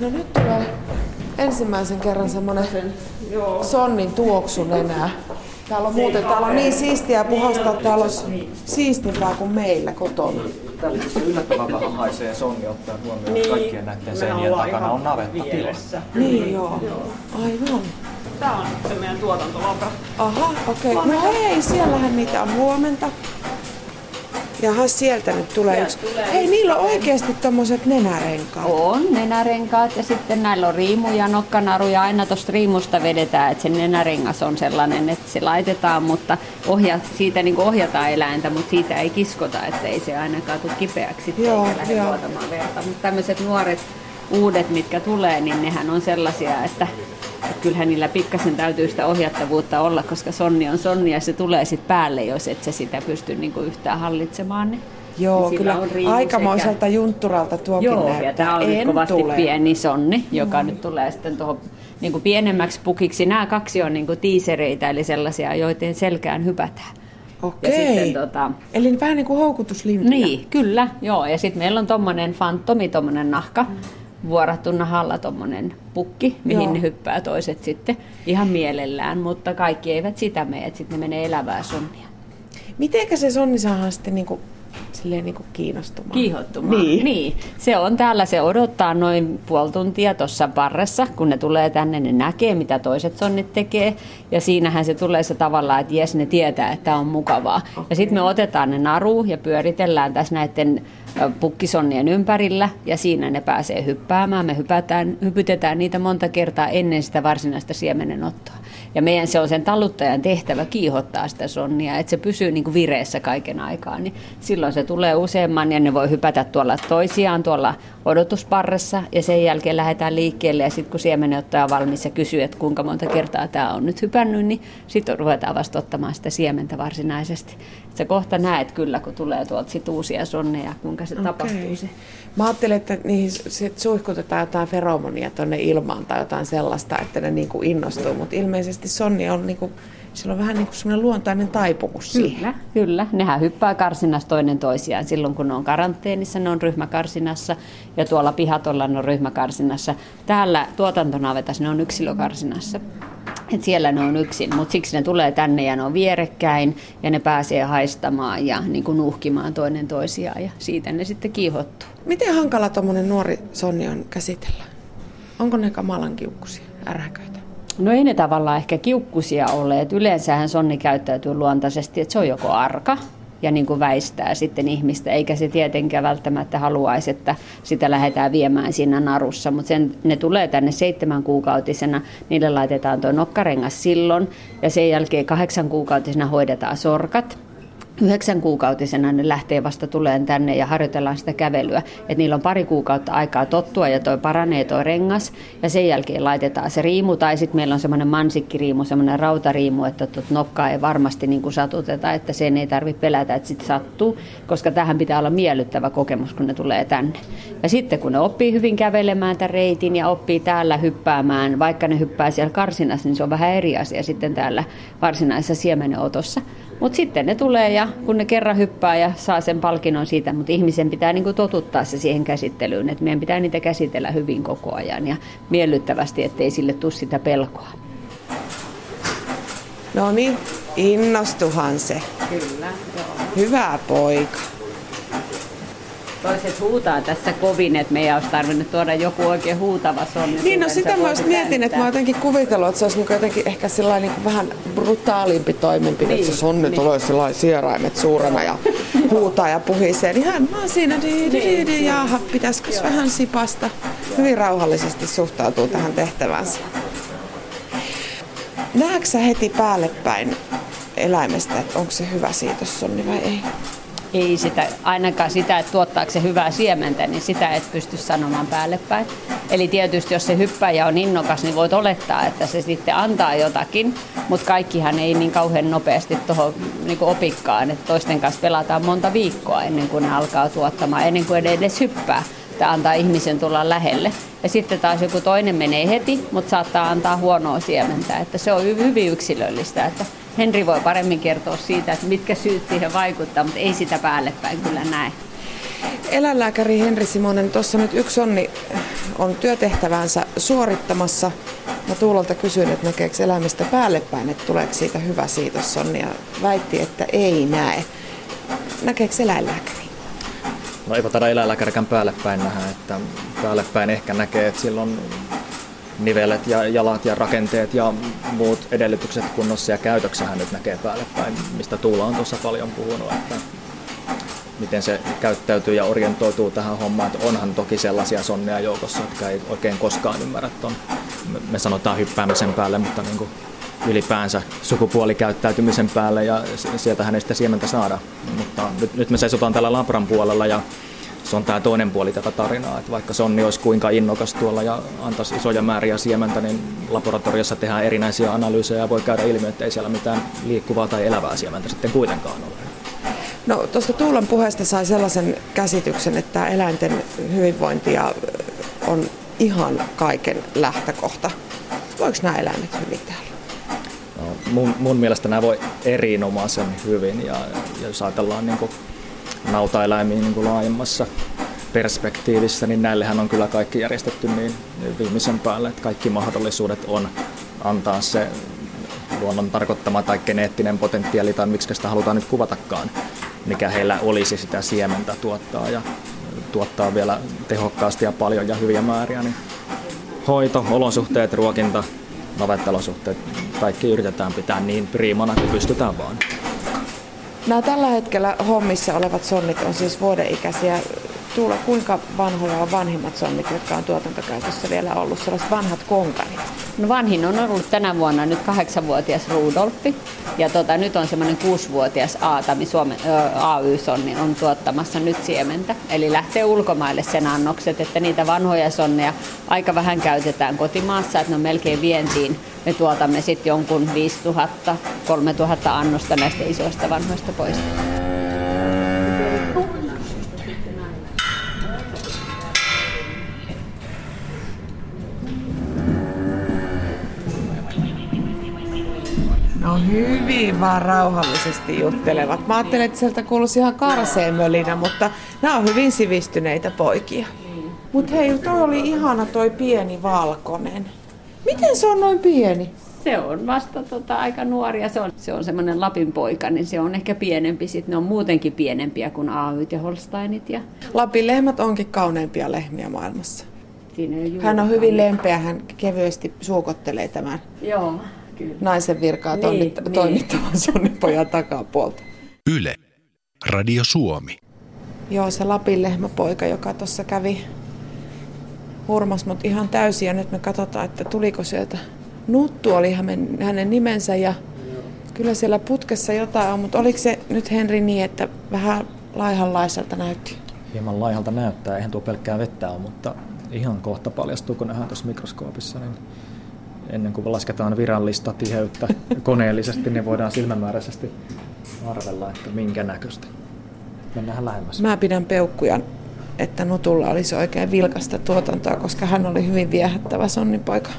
No nyt tulee ensimmäisen kerran semmonen sonnin tuoksun enää. Täällä on muuten, täällä on niin siistiä ja puhasta, että täällä olisi siistimpää kuin meillä kotona. Täällä itse yllättävän vähän haisee sonni ottaen huomioon, että kaikkien näiden seinien takana on navettatila. Niin joo. Aivan. Tää on se meidän tuotantolabra. Aha, okei. Okay. No hei, siellähän niitä on huomenta. Jaha, sieltä nyt tulee yksi. Hei, niillä on oikeasti tommoset nenärenkaat. On nenärenkaat ja sitten näillä on riimu ja nokkanaru ja aina tuosta riimusta vedetään, että se nenärengas on sellainen, että se laitetaan, mutta ohja, siitä niin ohjataan eläintä, mutta siitä ei kiskota, että ei se ainakaan tule kipeäksi Joo, eikä lähde verta. Mutta tämmöiset nuoret uudet, mitkä tulee, niin nehän on sellaisia, että kyllähän niillä pikkasen täytyy sitä ohjattavuutta olla, koska sonni on sonni ja se tulee sitten päälle, jos et sä sitä pysty niinku yhtään hallitsemaan. Niin Joo, niin kyllä aikamoiselta juntturalta tuokin Joo, näyttää. ja tämä on en nyt kovasti tule. pieni sonni, joka nyt tulee sitten tuohon niin kuin pienemmäksi pukiksi. Nämä kaksi on niin kuin tiisereitä, eli sellaisia, joiden selkään hypätään. Okei. Ja sitten tota, Eli vähän niin kuin houkutuslintuja. niin, kyllä, joo. Ja sitten meillä on tommonen fantomi, tommonen nahka, vuorattu nahalla tommonen pukki, mihin Joo. ne hyppää toiset sitten ihan mielellään, mutta kaikki eivät sitä mene, että sitten ne menee elävää sonnia. Mitenkä se sonni saadaan sitten niin kuin, silleen niin kuin kiinnostumaan? Kiihottumaan. Niin. niin. Se on täällä, se odottaa noin puoli tuntia tuossa parressa, kun ne tulee tänne, ne näkee, mitä toiset sonnit tekee. Ja siinähän se tulee se tavallaan, että jes, ne tietää, että on mukavaa. Okay. Ja sitten me otetaan ne naruun ja pyöritellään tässä näiden pukkisonnien ympärillä ja siinä ne pääsee hyppäämään. Me hypätään, hypytetään niitä monta kertaa ennen sitä varsinaista siemenenottoa. Ja meidän se on sen talluttajan tehtävä kiihottaa sitä sonnia, että se pysyy niin kuin vireessä kaiken aikaa. Niin silloin se tulee useamman ja ne voi hypätä tuolla toisiaan tuolla odotusparressa ja sen jälkeen lähdetään liikkeelle ja sitten kun siemenenottaja on valmis ja kysyy, että kuinka monta kertaa tämä on nyt hypännyt, niin sitten ruvetaan vasta ottamaan sitä siementä varsinaisesti. Et sä kohta näet kyllä, kun tulee tuolta sit uusia sonneja, kuinka se okay. tapahtuu se. Mä ajattelin, että niihin suihkutetaan jotain feromonia tonne ilmaan tai jotain sellaista, että ne niin kuin innostuu. Mutta ilmeisesti sonni on, niin kuin, sillä on vähän niin kuin semmoinen luontainen taipumus siihen. Kyllä, kyllä. Nehän hyppää karsinassa toinen toisiaan. Silloin kun ne on karanteenissa, ne on ryhmäkarsinassa ja tuolla pihatolla ne on ryhmäkarsinassa. Täällä tuotantonavetassa ne on yksilökarsinassa. Et siellä ne on yksin, mutta siksi ne tulee tänne ja ne on vierekkäin ja ne pääsee haistamaan ja niin kuin nuhkimaan toinen toisiaan ja siitä ne sitten kiihottuu. Miten hankala tuommoinen nuori sonni on käsitellä? Onko ne kamalan kiukkusia, ärhäköitä? No ei ne tavallaan ehkä kiukkusia ole. Et yleensähän sonni käyttäytyy luontaisesti, että se on joko arka ja niin kuin väistää sitten ihmistä, eikä se tietenkään välttämättä haluaisi, että sitä lähdetään viemään siinä narussa, mutta sen, ne tulee tänne seitsemän kuukautisena, niille laitetaan tuo nokkarengas silloin ja sen jälkeen kahdeksan kuukautisena hoidetaan sorkat. Yhdeksän kuukautisena ne lähtee vasta tuleen tänne ja harjoitellaan sitä kävelyä. Et niillä on pari kuukautta aikaa tottua ja toi paranee toi rengas. Ja sen jälkeen laitetaan se riimu tai sitten meillä on semmoinen mansikkiriimu, semmoinen rautariimu, että tot nokkaa ei varmasti niin kuin satuteta, että sen ei tarvitse pelätä, että sitten sattuu. Koska tähän pitää olla miellyttävä kokemus, kun ne tulee tänne. Ja sitten kun ne oppii hyvin kävelemään tämän reitin ja oppii täällä hyppäämään, vaikka ne hyppää siellä karsinassa, niin se on vähän eri asia sitten täällä varsinaisessa siemenenotossa. Mutta sitten ne tulee ja kun ne kerran hyppää ja saa sen palkinnon siitä, mutta ihmisen pitää niinku totuttaa se siihen käsittelyyn, että meidän pitää niitä käsitellä hyvin koko ajan ja miellyttävästi, ettei sille tule sitä pelkoa. No niin, innostuhan se. Kyllä, joo. Hyvä poika. Toiset huutaa tässä kovin, että meidän olisi tarvinnut tuoda joku oikein huutava sonni. Niin, no sitä mä just mietin, että mä jotenkin kuvitellut, että se olisi niinku jotenkin ehkä sellainen niinku vähän brutaalimpi toimenpide, että se sonni tulee sellainen sieraimet suurena ja huutaa ja puhisee. Niin hän vaan siinä, di, di, di, di, jaha, pitäisikö vähän sipasta. Hyvin rauhallisesti suhtautuu tähän tehtävänsä. Näetkö heti päälle päin eläimestä, että onko se hyvä siitossonni vai ei? Ei sitä, ainakaan sitä, että tuottaako se hyvää siementä, niin sitä et pysty sanomaan päälle päin. Eli tietysti jos se hyppäjä on innokas, niin voit olettaa, että se sitten antaa jotakin, mutta kaikkihan ei niin kauhean nopeasti tuohon niin opikkaan, että toisten kanssa pelataan monta viikkoa ennen kuin ne alkaa tuottamaan, ennen kuin ne edes hyppää. Tämä antaa ihmisen tulla lähelle. Ja sitten taas joku toinen menee heti, mutta saattaa antaa huonoa siementä. Että se on hy- hyvin yksilöllistä. Että Henri voi paremmin kertoa siitä, että mitkä syyt siihen vaikuttaa, mutta ei sitä päälle päin kyllä näe. Eläinlääkäri Henri Simonen, tuossa nyt yksi onni on työtehtävänsä suorittamassa. Mä Tuulalta kysyin, että näkeekö eläimistä päälle päin, että tuleeko siitä hyvä siitossonni ja väitti, että ei näe. Näkeekö eläinlääkäri? No eipä taida eläinlääkärikään päälle päin nähdä, että päälle päin ehkä näkee, että silloin nivelet ja jalat ja rakenteet ja muut edellytykset kunnossa ja käytöksessä hän nyt näkee päälle päin, mistä Tuula on tuossa paljon puhunut, että miten se käyttäytyy ja orientoituu tähän hommaan. Että onhan toki sellaisia sonneja joukossa, jotka ei oikein koskaan ymmärrä ton, me sanotaan hyppäämisen päälle, mutta niin kuin ylipäänsä sukupuolikäyttäytymisen päälle ja sieltä hänestä siementä saada. Mutta nyt, nyt me seisotaan täällä Labran puolella ja se on tämä toinen puoli tätä tarinaa, että vaikka sonni olisi kuinka innokas tuolla ja antaisi isoja määriä siementä, niin laboratoriossa tehdään erinäisiä analyysejä ja voi käydä ilmi, että ei siellä mitään liikkuvaa tai elävää siementä sitten kuitenkaan ole. No tuosta Tuulan puheesta sai sellaisen käsityksen, että eläinten hyvinvointi on ihan kaiken lähtökohta. Voiko nämä eläimet hyvin täällä? No, mun, mun mielestä nämä voi erinomaisen hyvin ja, ja jos ajatellaan niin nautaeläimiä niin kuin laajemmassa perspektiivissä, niin näillehän on kyllä kaikki järjestetty niin viimeisen päälle, että kaikki mahdollisuudet on antaa se luonnon tarkoittama tai geneettinen potentiaali tai miksi sitä halutaan nyt kuvatakaan, mikä heillä olisi sitä siementä tuottaa ja tuottaa vielä tehokkaasti ja paljon ja hyviä määriä, niin hoito, olosuhteet, ruokinta, navettalosuhteet, kaikki yritetään pitää niin priimana kuin pystytään vaan. Nämä tällä hetkellä hommissa olevat sonnit on siis vuoden ikäisiä. Tuula, kuinka vanhoja on vanhimmat sonnit, jotka on tuotantokäytössä vielä ollut, sellaiset vanhat konkarit? No vanhin on ollut tänä vuonna nyt kahdeksanvuotias Rudolfi ja tota, nyt on semmoinen kuusivuotias Aatami Suomen AY-sonni on tuottamassa nyt siementä. Eli lähtee ulkomaille sen annokset, että niitä vanhoja sonneja aika vähän käytetään kotimaassa, että ne on melkein vientiin. Me tuotamme sitten jonkun 5000-3000 annosta näistä isoista vanhoista pois. No hyvin vaan rauhallisesti juttelevat. Mä ajattelin, että sieltä kuuluisi ihan karseen mölinä, mutta nämä on hyvin sivistyneitä poikia. Mutta hei, toi oli ihana toi pieni valkoinen. Miten se on noin pieni? Se on vasta tota, aika nuoria. Se on, se on semmoinen Lapin poika, niin se on ehkä pienempi. Sitten ne on muutenkin pienempiä kuin Aayt ja Holsteinit. Ja... Lapin lehmät onkin kauneimpia lehmiä maailmassa. Hän on hyvin lempeä, hän kevyesti suukottelee tämän. Joo. Kyllä. naisen virkaa niin, niin. toimittavan sonnipojan takapuolta. Yle. Radio Suomi. Joo, se Lapin lehmäpoika, joka tuossa kävi hurmas mut ihan täysin. Ja nyt me katsotaan, että tuliko sieltä Nuttu oli hänen, hänen nimensä ja kyllä siellä putkessa jotain on, mutta oliko se nyt Henri niin, että vähän laihanlaiselta näytti? Hieman laihalta näyttää, eihän tuo pelkkää vettä ole, mutta ihan kohta paljastuu, kun nähdään tuossa mikroskoopissa, niin ennen kuin lasketaan virallista tiheyttä koneellisesti, niin voidaan silmämääräisesti arvella, että minkä näköistä. Mennään lähemmäs. Mä pidän peukkuja, että Nutulla olisi oikein vilkasta tuotantoa, koska hän oli hyvin viehättävä sonnipoika.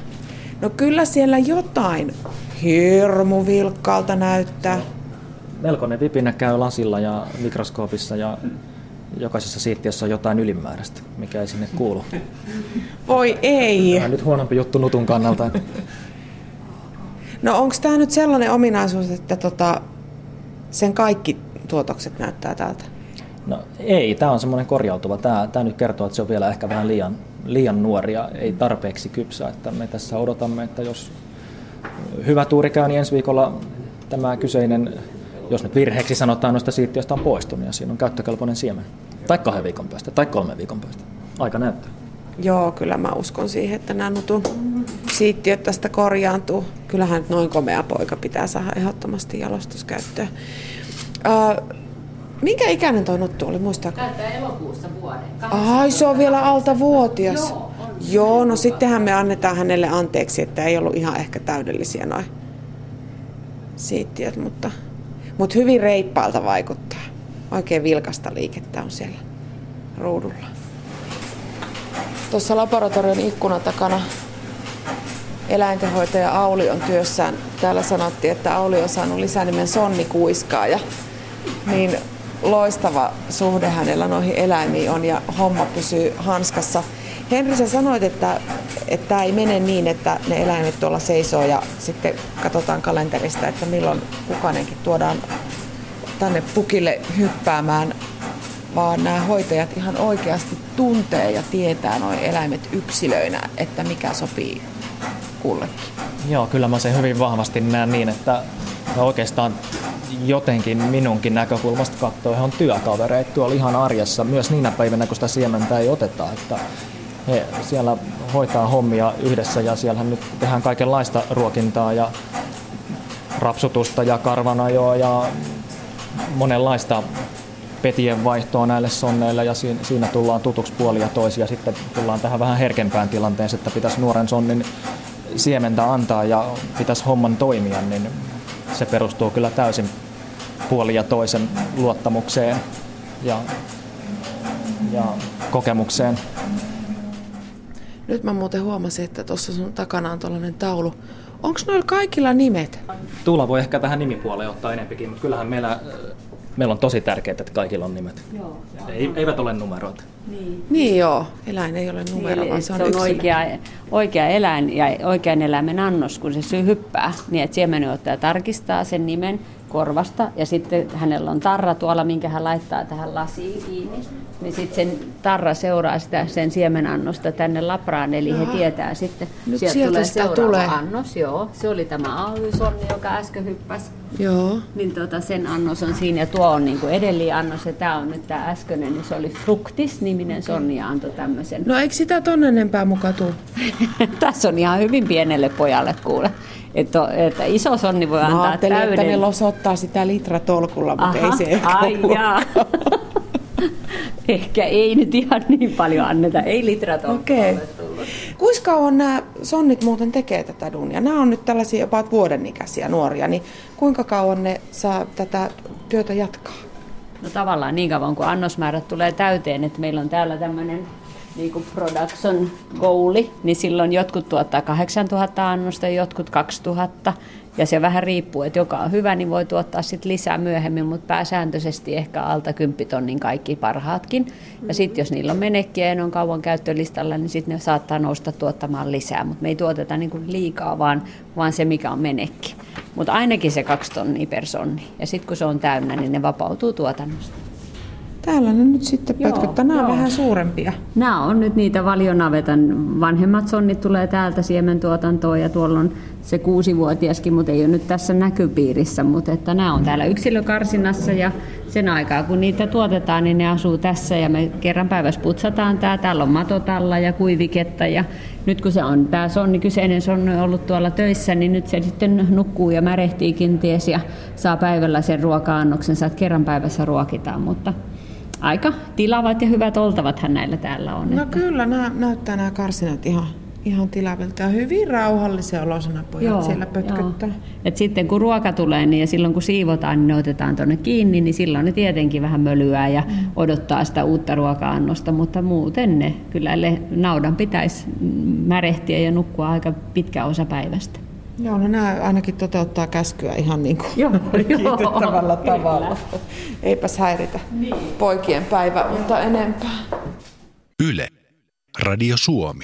No kyllä siellä jotain hirmu vilkkaalta näyttää. Melkoinen vipinä käy lasilla ja mikroskoopissa ja jokaisessa siittiössä on jotain ylimääräistä, mikä ei sinne kuulu. Voi ei! Tämä on nyt huonompi juttu nutun kannalta. No onko tämä nyt sellainen ominaisuus, että tota, sen kaikki tuotokset näyttää tältä? No ei, tämä on semmoinen korjautuva. Tämä, tämä nyt kertoo, että se on vielä ehkä vähän liian, liian nuoria, ei tarpeeksi kypsä. Että me tässä odotamme, että jos hyvä tuuri käy, niin ensi viikolla tämä kyseinen jos nyt virheeksi sanotaan noista siittiöistä on poistunut ja siinä on käyttökelpoinen siemen. Tai kahden viikon päästä, tai kolmen viikon päästä. Aika näyttää. Joo, kyllä mä uskon siihen, että nämä nutun siittiöt tästä korjaantuu. Kyllähän noin komea poika pitää saada ehdottomasti jalostuskäyttöön. Minkä ikäinen tuo nuttu oli, muistaako? Täyttää elokuussa vuoden. Ai, se on vielä alta vuotias. Joo, Joo, no sittenhän me annetaan hänelle anteeksi, että ei ollut ihan ehkä täydellisiä noin siittiöt, mutta mutta hyvin reippaalta vaikuttaa. Oikein vilkasta liikettä on siellä ruudulla. Tuossa laboratorion ikkunan takana eläintenhoitaja Auli on työssään. Täällä sanottiin, että Auli on saanut lisänimen Sonni Kuiskaaja. Niin loistava suhde hänellä noihin eläimiin on ja homma pysyy hanskassa. Henri, sä sanoit, että, että tämä ei mene niin, että ne eläimet tuolla seisoo ja sitten katsotaan kalenterista, että milloin kukainenkin tuodaan tänne pukille hyppäämään, vaan nämä hoitajat ihan oikeasti tuntee ja tietää noin eläimet yksilöinä, että mikä sopii kullekin. Joo, kyllä mä sen hyvin vahvasti näen niin, että oikeastaan jotenkin minunkin näkökulmasta katsoen on työkavereita tuolla ihan arjessa myös niinä päivinä, kun sitä siementä ei oteta. Että he siellä hoitaa hommia yhdessä ja siellä nyt tehdään kaikenlaista ruokintaa ja rapsutusta ja karvanajoa ja monenlaista petien vaihtoa näille sonneille ja siinä tullaan tutuksi puoli ja toisi ja sitten tullaan tähän vähän herkempään tilanteeseen, että pitäisi nuoren sonnin siementä antaa ja pitäisi homman toimia, niin se perustuu kyllä täysin puoli ja toisen luottamukseen ja, ja kokemukseen. Nyt mä muuten huomasin, että tuossa sun takana on tuollainen taulu. Onko noilla kaikilla nimet? Tuula voi ehkä tähän nimipuoleen ottaa enempikin, mutta kyllähän meillä, meillä on tosi tärkeää, että kaikilla on nimet. Joo, Ei, eivät ole numeroita. Niin. niin joo, eläin ei ole numero, niin, vaan se on, se on oikea, oikea eläin ja oikean eläimen annos, kun se syy hyppää, niin että siemenottaja tarkistaa sen nimen korvasta ja sitten hänellä on tarra tuolla, minkä hän laittaa tähän lasiin kiinni. Niin sitten sen tarra seuraa sitä sen siemenannosta tänne labraan, eli Aha. he tietää sitten. Nyt sieltä, sieltä tulee sitä tulee. annos, joo. Se oli tämä AY-sonni, joka äsken hyppäsi. Joo. Niin tota, sen annos on siinä ja tuo on niin edellinen annos ja tämä on nyt tämä äskeinen, niin se oli Fructis-niminen sonni ja antoi tämmöisen. No eikö sitä tonne enempää mukaan tule? Tässä on ihan hyvin pienelle pojalle kuule. Että, että iso sonni voi antaa Mä täyden. että ne losottaa sitä litratolkulla, mutta Aha, ei se ehkä ai Ehkä ei nyt ihan niin paljon anneta, ei litratolkulla okay. Kuinka kauan nämä sonnit muuten tekee tätä duunia? Nämä on nyt tällaisia jopa vuoden ikäisiä nuoria, niin kuinka kauan ne saa tätä työtä jatkaa? No tavallaan niin kauan, kun annosmäärät tulee täyteen, että meillä on täällä tämmöinen niin kuin production goali, niin silloin jotkut tuottaa 8000 annosta ja jotkut 2000. Ja se vähän riippuu, että joka on hyvä, niin voi tuottaa sit lisää myöhemmin, mutta pääsääntöisesti ehkä alta 10 tonnin kaikki parhaatkin. Ja sitten jos niillä on menekkiä ja ne on kauan käyttölistalla, niin sitten ne saattaa nousta tuottamaan lisää. Mutta me ei tuoteta niin kuin liikaa, vaan, vaan se mikä on menekki. Mutta ainakin se kaksi tonnia per sonni. Ja sitten kun se on täynnä, niin ne vapautuu tuotannosta. Täällä ne nyt sitten pötköttää. Nämä on vähän suurempia. Nämä on nyt niitä valionavetan vanhemmat sonnit tulee täältä siementuotantoon ja tuolla on se kuusivuotiaskin, mutta ei ole nyt tässä näkypiirissä. Mutta että nämä on täällä yksilökarsinassa ja sen aikaa kun niitä tuotetaan, niin ne asuu tässä ja me kerran päivässä putsataan tää. Täällä on matotalla ja kuiviketta ja nyt kun se on, tämä sonni, kyseinen sonni ollut tuolla töissä, niin nyt se sitten nukkuu ja märehtii kenties ja saa päivällä sen ruoka-annoksensa, että kerran päivässä ruokitaan, mutta aika tilavat ja hyvät oltavathan näillä täällä on. No että... kyllä, nämä, näyttää nämä karsinat ihan, ihan tilavilta ja hyvin rauhallisia olosana pojat joo, siellä pötköttää. Et sitten kun ruoka tulee niin ja silloin kun siivotaan, niin ne otetaan tuonne kiinni, niin silloin ne tietenkin vähän mölyää ja mm. odottaa sitä uutta ruoka-annosta, mutta muuten ne kyllä naudan pitäisi märehtiä ja nukkua aika pitkä osa päivästä. Joo, no nämä ainakin toteuttaa käskyä ihan niin kuin joo, kiitettävällä joo, tavalla. Kyllä. Eipäs häiritä niin. poikien päivä, mutta enempää. Yle. Radio Suomi.